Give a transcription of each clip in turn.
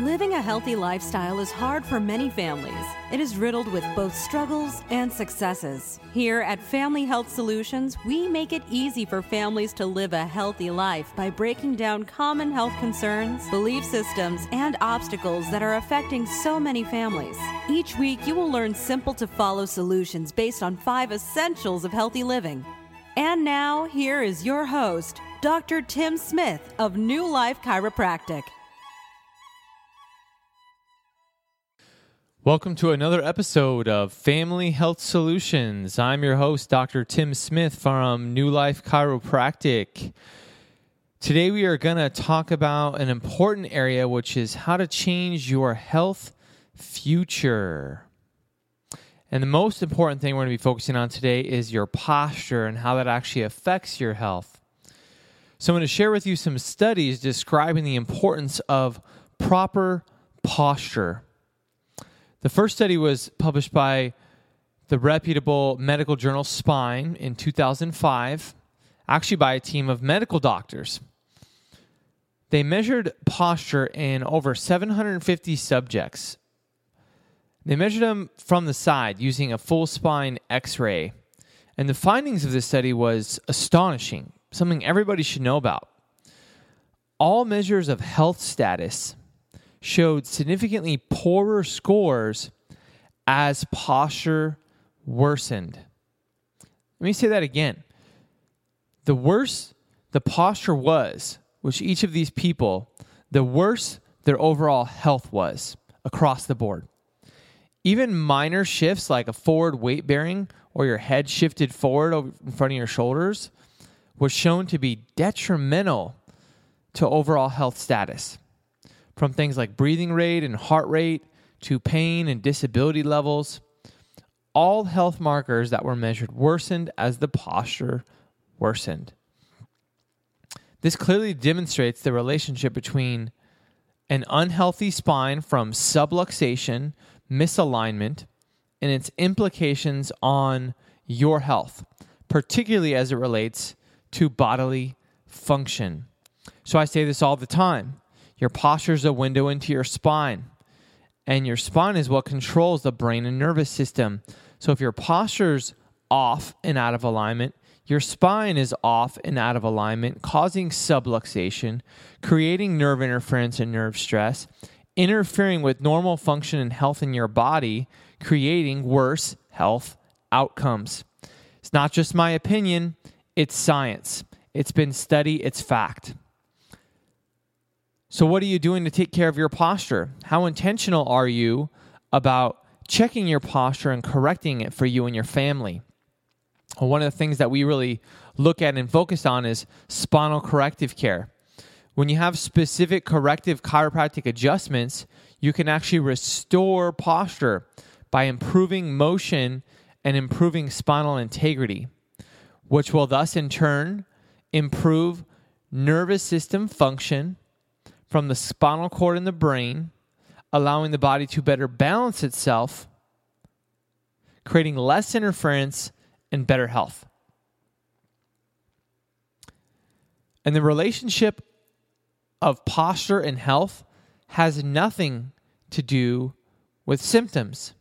Living a healthy lifestyle is hard for many families. It is riddled with both struggles and successes. Here at Family Health Solutions, we make it easy for families to live a healthy life by breaking down common health concerns, belief systems, and obstacles that are affecting so many families. Each week, you will learn simple to follow solutions based on five essentials of healthy living. And now, here is your host, Dr. Tim Smith of New Life Chiropractic. Welcome to another episode of Family Health Solutions. I'm your host, Dr. Tim Smith from New Life Chiropractic. Today, we are going to talk about an important area, which is how to change your health future. And the most important thing we're going to be focusing on today is your posture and how that actually affects your health. So, I'm going to share with you some studies describing the importance of proper posture. The first study was published by the reputable medical journal Spine in 2005, actually by a team of medical doctors. They measured posture in over 750 subjects. They measured them from the side using a full spine x-ray. And the findings of this study was astonishing, something everybody should know about. All measures of health status showed significantly poorer scores as posture worsened. Let me say that again. The worse the posture was, which each of these people, the worse their overall health was across the board. Even minor shifts like a forward weight bearing or your head shifted forward in front of your shoulders was shown to be detrimental to overall health status from things like breathing rate and heart rate to pain and disability levels. All health markers that were measured worsened as the posture worsened. This clearly demonstrates the relationship between an unhealthy spine from subluxation, misalignment, and its implications on your health, particularly as it relates to bodily function. So I say this all the time your posture is a window into your spine, and your spine is what controls the brain and nervous system. So if your posture's off and out of alignment, your spine is off and out of alignment, causing subluxation, creating nerve interference and nerve stress, interfering with normal function and health in your body, creating worse health outcomes. It's not just my opinion, it's science. It's been studied, it's fact. So, what are you doing to take care of your posture? How intentional are you about checking your posture and correcting it for you and your family? Well, one of the things that we really look at and focus on is spinal corrective care. When you have specific corrective chiropractic adjustments, you can actually restore posture by improving motion and improving spinal integrity, which will thus in turn improve nervous system function from the spinal cord in the brain, allowing the body to better balance itself, creating less interference and better health. And the relationship of posture and health has nothing to do with symptoms.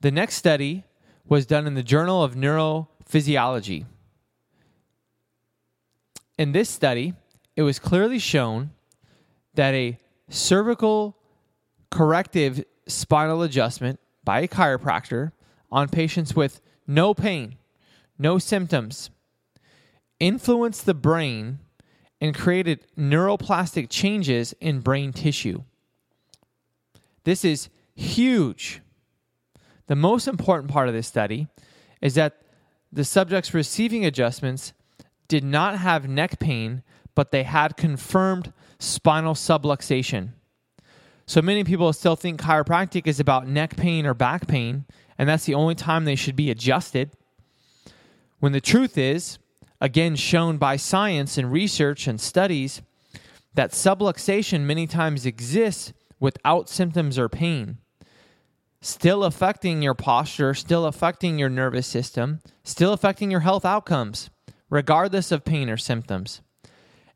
The next study was done in the Journal of Neurophysiology. In this study, it was clearly shown that a cervical corrective spinal adjustment by a chiropractor on patients with no pain, no symptoms, influenced the brain and created neuroplastic changes in brain tissue. This is huge. The most important part of this study is that the subjects receiving adjustments did not have neck pain, but they had confirmed spinal subluxation. So many people still think chiropractic is about neck pain or back pain, and that's the only time they should be adjusted. When the truth is, again shown by science and research and studies, that subluxation many times exists without symptoms or pain, still affecting your posture, still affecting your nervous system, still affecting your health outcomes, regardless of pain or symptoms.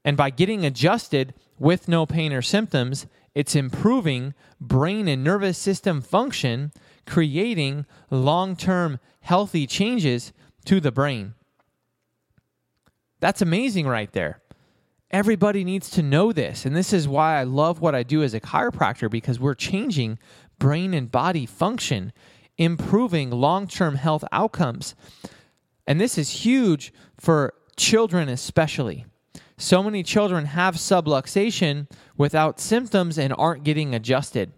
And by getting adjusted with no pain or symptoms, It's improving brain and nervous system function, creating long term healthy changes to the brain. That's amazing right there. Everybody needs to know this. And this is why I love what I do as a chiropractor because we're changing brain and body function, improving long term health outcomes. And this is huge for children, especially. So many children have subluxation without symptoms and aren't getting adjusted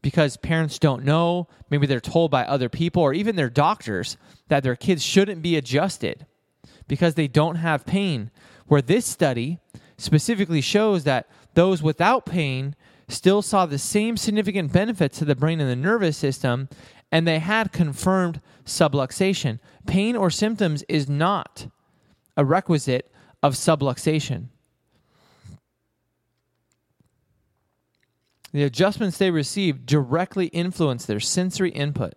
because parents don't know. Maybe they're told by other people or even their doctors that their kids shouldn't be adjusted because they don't have pain. Where this study specifically shows that those without pain still saw the same significant benefits to the brain and the nervous system, and they had confirmed subluxation. Pain or symptoms is not a requisite of subluxation. The adjustments they received directly influenced their sensory input,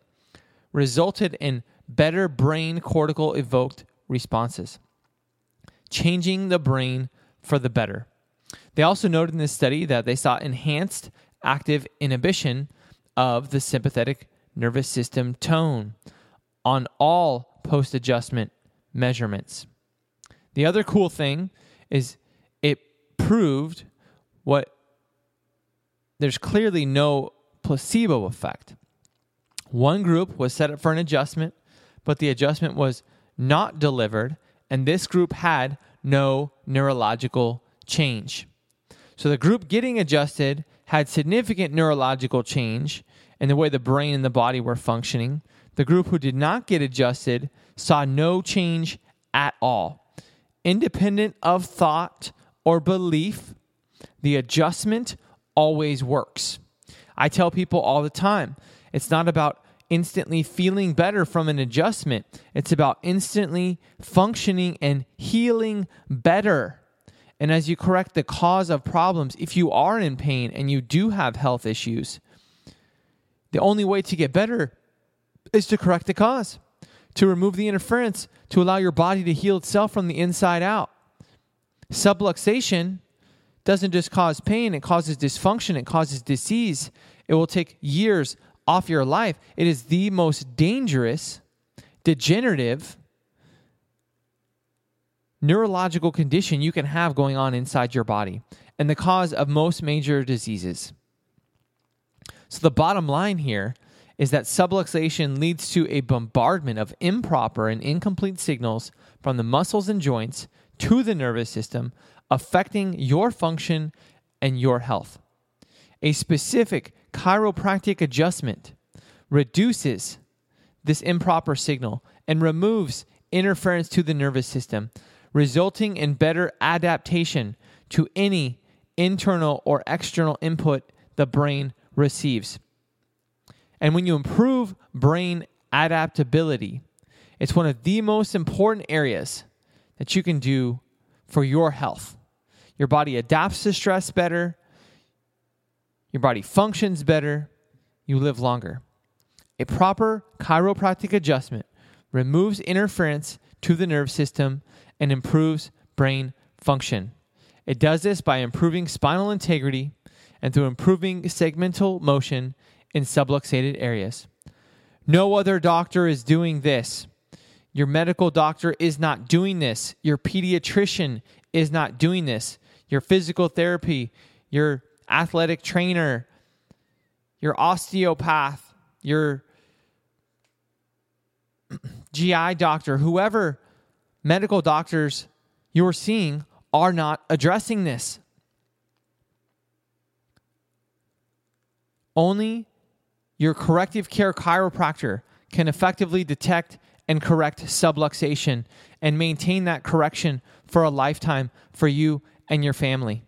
resulted in better brain cortical evoked responses, changing the brain for the better. They also noted in this study that they saw enhanced active inhibition of the sympathetic nervous system tone on all post adjustment measurements. The other cool thing is it proved what there's clearly no placebo effect. One group was set up for an adjustment, but the adjustment was not delivered, and this group had no neurological change. So the group getting adjusted had significant neurological change in the way the brain and the body were functioning. The group who did not get adjusted saw no change at all. Independent of thought or belief, the adjustment always works. I tell people all the time it's not about instantly feeling better from an adjustment, it's about instantly functioning and healing better. And as you correct the cause of problems, if you are in pain and you do have health issues, the only way to get better is to correct the cause, to remove the interference, to allow your body to heal itself from the inside out. Subluxation doesn't just cause pain, it causes dysfunction, it causes disease. It will take years off your life. It is the most dangerous, degenerative, neurological condition you can have going on inside your body and the cause of most major diseases. So, the bottom line here is that subluxation leads to a bombardment of improper and incomplete signals from the muscles and joints to the nervous system, affecting your function and your health. A specific chiropractic adjustment reduces this improper signal and removes interference to the nervous system, resulting in better adaptation to any internal or external input the brain receives. And when you improve brain adaptability, it's one of the most important areas that you can do for your health. Your body adapts to stress better, your body functions better, you live longer. A proper chiropractic adjustment removes interference to the nerve system and improves brain function. It does this by improving spinal integrity and through improving segmental motion in subluxated areas. No other doctor is doing this. Your medical doctor is not doing this. Your pediatrician is not doing this. Your physical therapy, your athletic trainer, your osteopath, your GI doctor, whoever medical doctors you're seeing are not addressing this. Only your corrective care chiropractor can effectively detect and correct subluxation and maintain that correction for a lifetime for you and your family.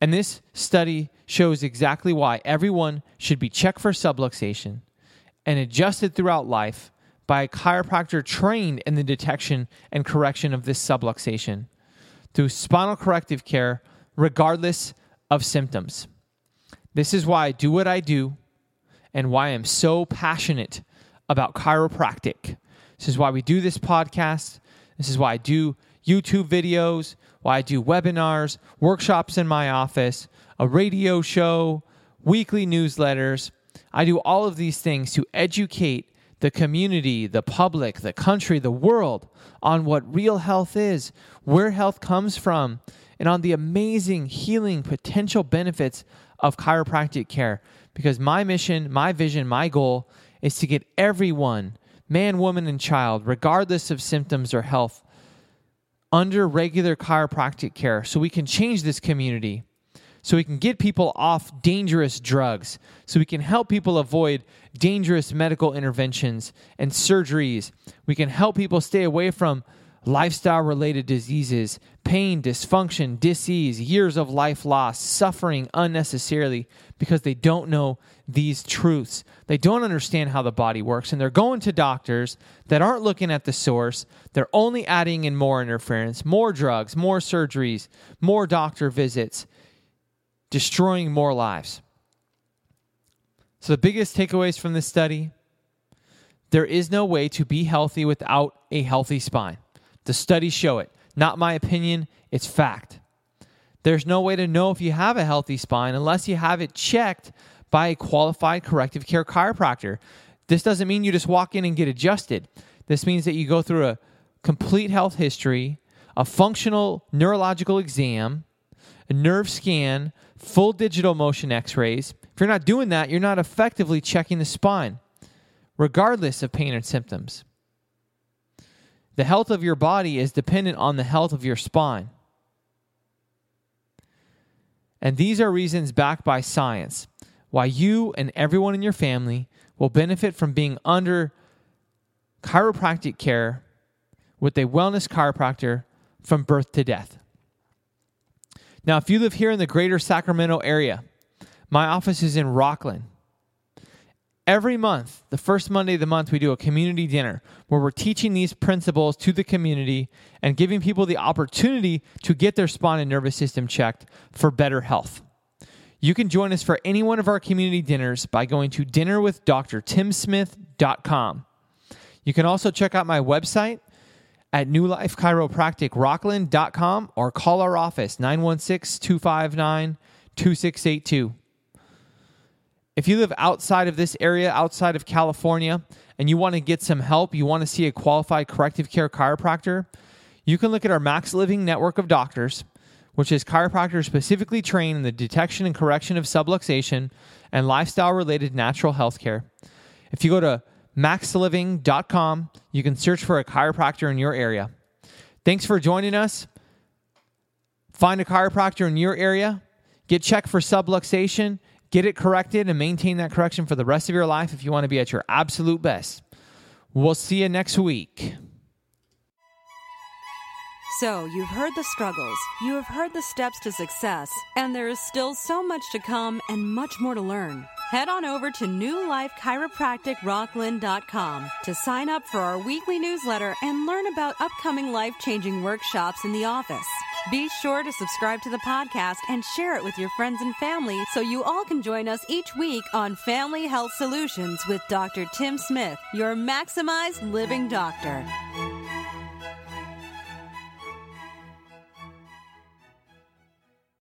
And this study shows exactly why everyone should be checked for subluxation and adjusted throughout life by a chiropractor trained in the detection and correction of this subluxation through spinal corrective care, regardless of symptoms. This is why I do what I do and why I'm so passionate about chiropractic. This is why we do this podcast. This is why I do YouTube videos, why I do webinars, workshops in my office, a radio show, weekly newsletters. I do all of these things to educate the community, the public, the country, the world on what real health is, where health comes from, and on the amazing healing potential benefits of chiropractic care. Because my mission, my vision, my goal is to get everyone, man, woman, and child, regardless of symptoms or health, under regular chiropractic care so we can change this community so we can get people off dangerous drugs, so we can help people avoid dangerous medical interventions and surgeries. We can help people stay away from lifestyle related diseases, pain, dysfunction, disease, years of life lost, suffering unnecessarily because they don't know these truths. They don't understand how the body works, and they're going to doctors that aren't looking at the source. They're only adding in more interference, more drugs, more surgeries, more doctor visits destroying more lives. So, the biggest takeaways from this study there is no way to be healthy without a healthy spine. The studies show it. Not my opinion, it's fact. There's no way to know if you have a healthy spine unless you have it checked by a qualified corrective care chiropractor. This doesn't mean you just walk in and get adjusted. This means that you go through a complete health history, a functional neurological exam, a nerve scan, full digital motion x rays. If you're not doing that, you're not effectively checking the spine, regardless of pain and symptoms. The health of your body is dependent on the health of your spine. And these are reasons backed by science why you and everyone in your family will benefit from being under chiropractic care with a wellness chiropractor from birth to death. Now, if you live here in the greater Sacramento area, my office is in Rocklin. Every month, the first Monday of the month, we do a community dinner where we're teaching these principles to the community and giving people the opportunity to get their spine and nervous system checked for better health. You can join us for any one of our community dinners by going to dinnerwithdrtimsmith.com. You can also check out my website, at New Life Chiropractic Rocklin.com or call our office 916 259 2682. If you live outside of this area, outside of California, and you want to get some help, you want to see a qualified corrective care chiropractor, you can look at our Max Living network of doctors, which is chiropractors specifically trained in the detection and correction of subluxation and lifestyle related natural health care. If you go to maxliving.com. You can search for a chiropractor in your area. Thanks for joining us. Find a chiropractor in your area. Get checked for subluxation. Get it corrected and maintain that correction for the rest of your life if you want to be at your absolute best. We'll see you next week. So, you've heard the struggles, you have heard the steps to success, and there is still so much to come and much more to learn. Head on over to newlifechiropracticrocklin.com to sign up for our weekly newsletter and learn about upcoming life changing workshops in the office. Be sure to subscribe to the podcast and share it with your friends and family so you all can join us each week on Family Health Solutions with Dr. Tim Smith, your maximized living doctor.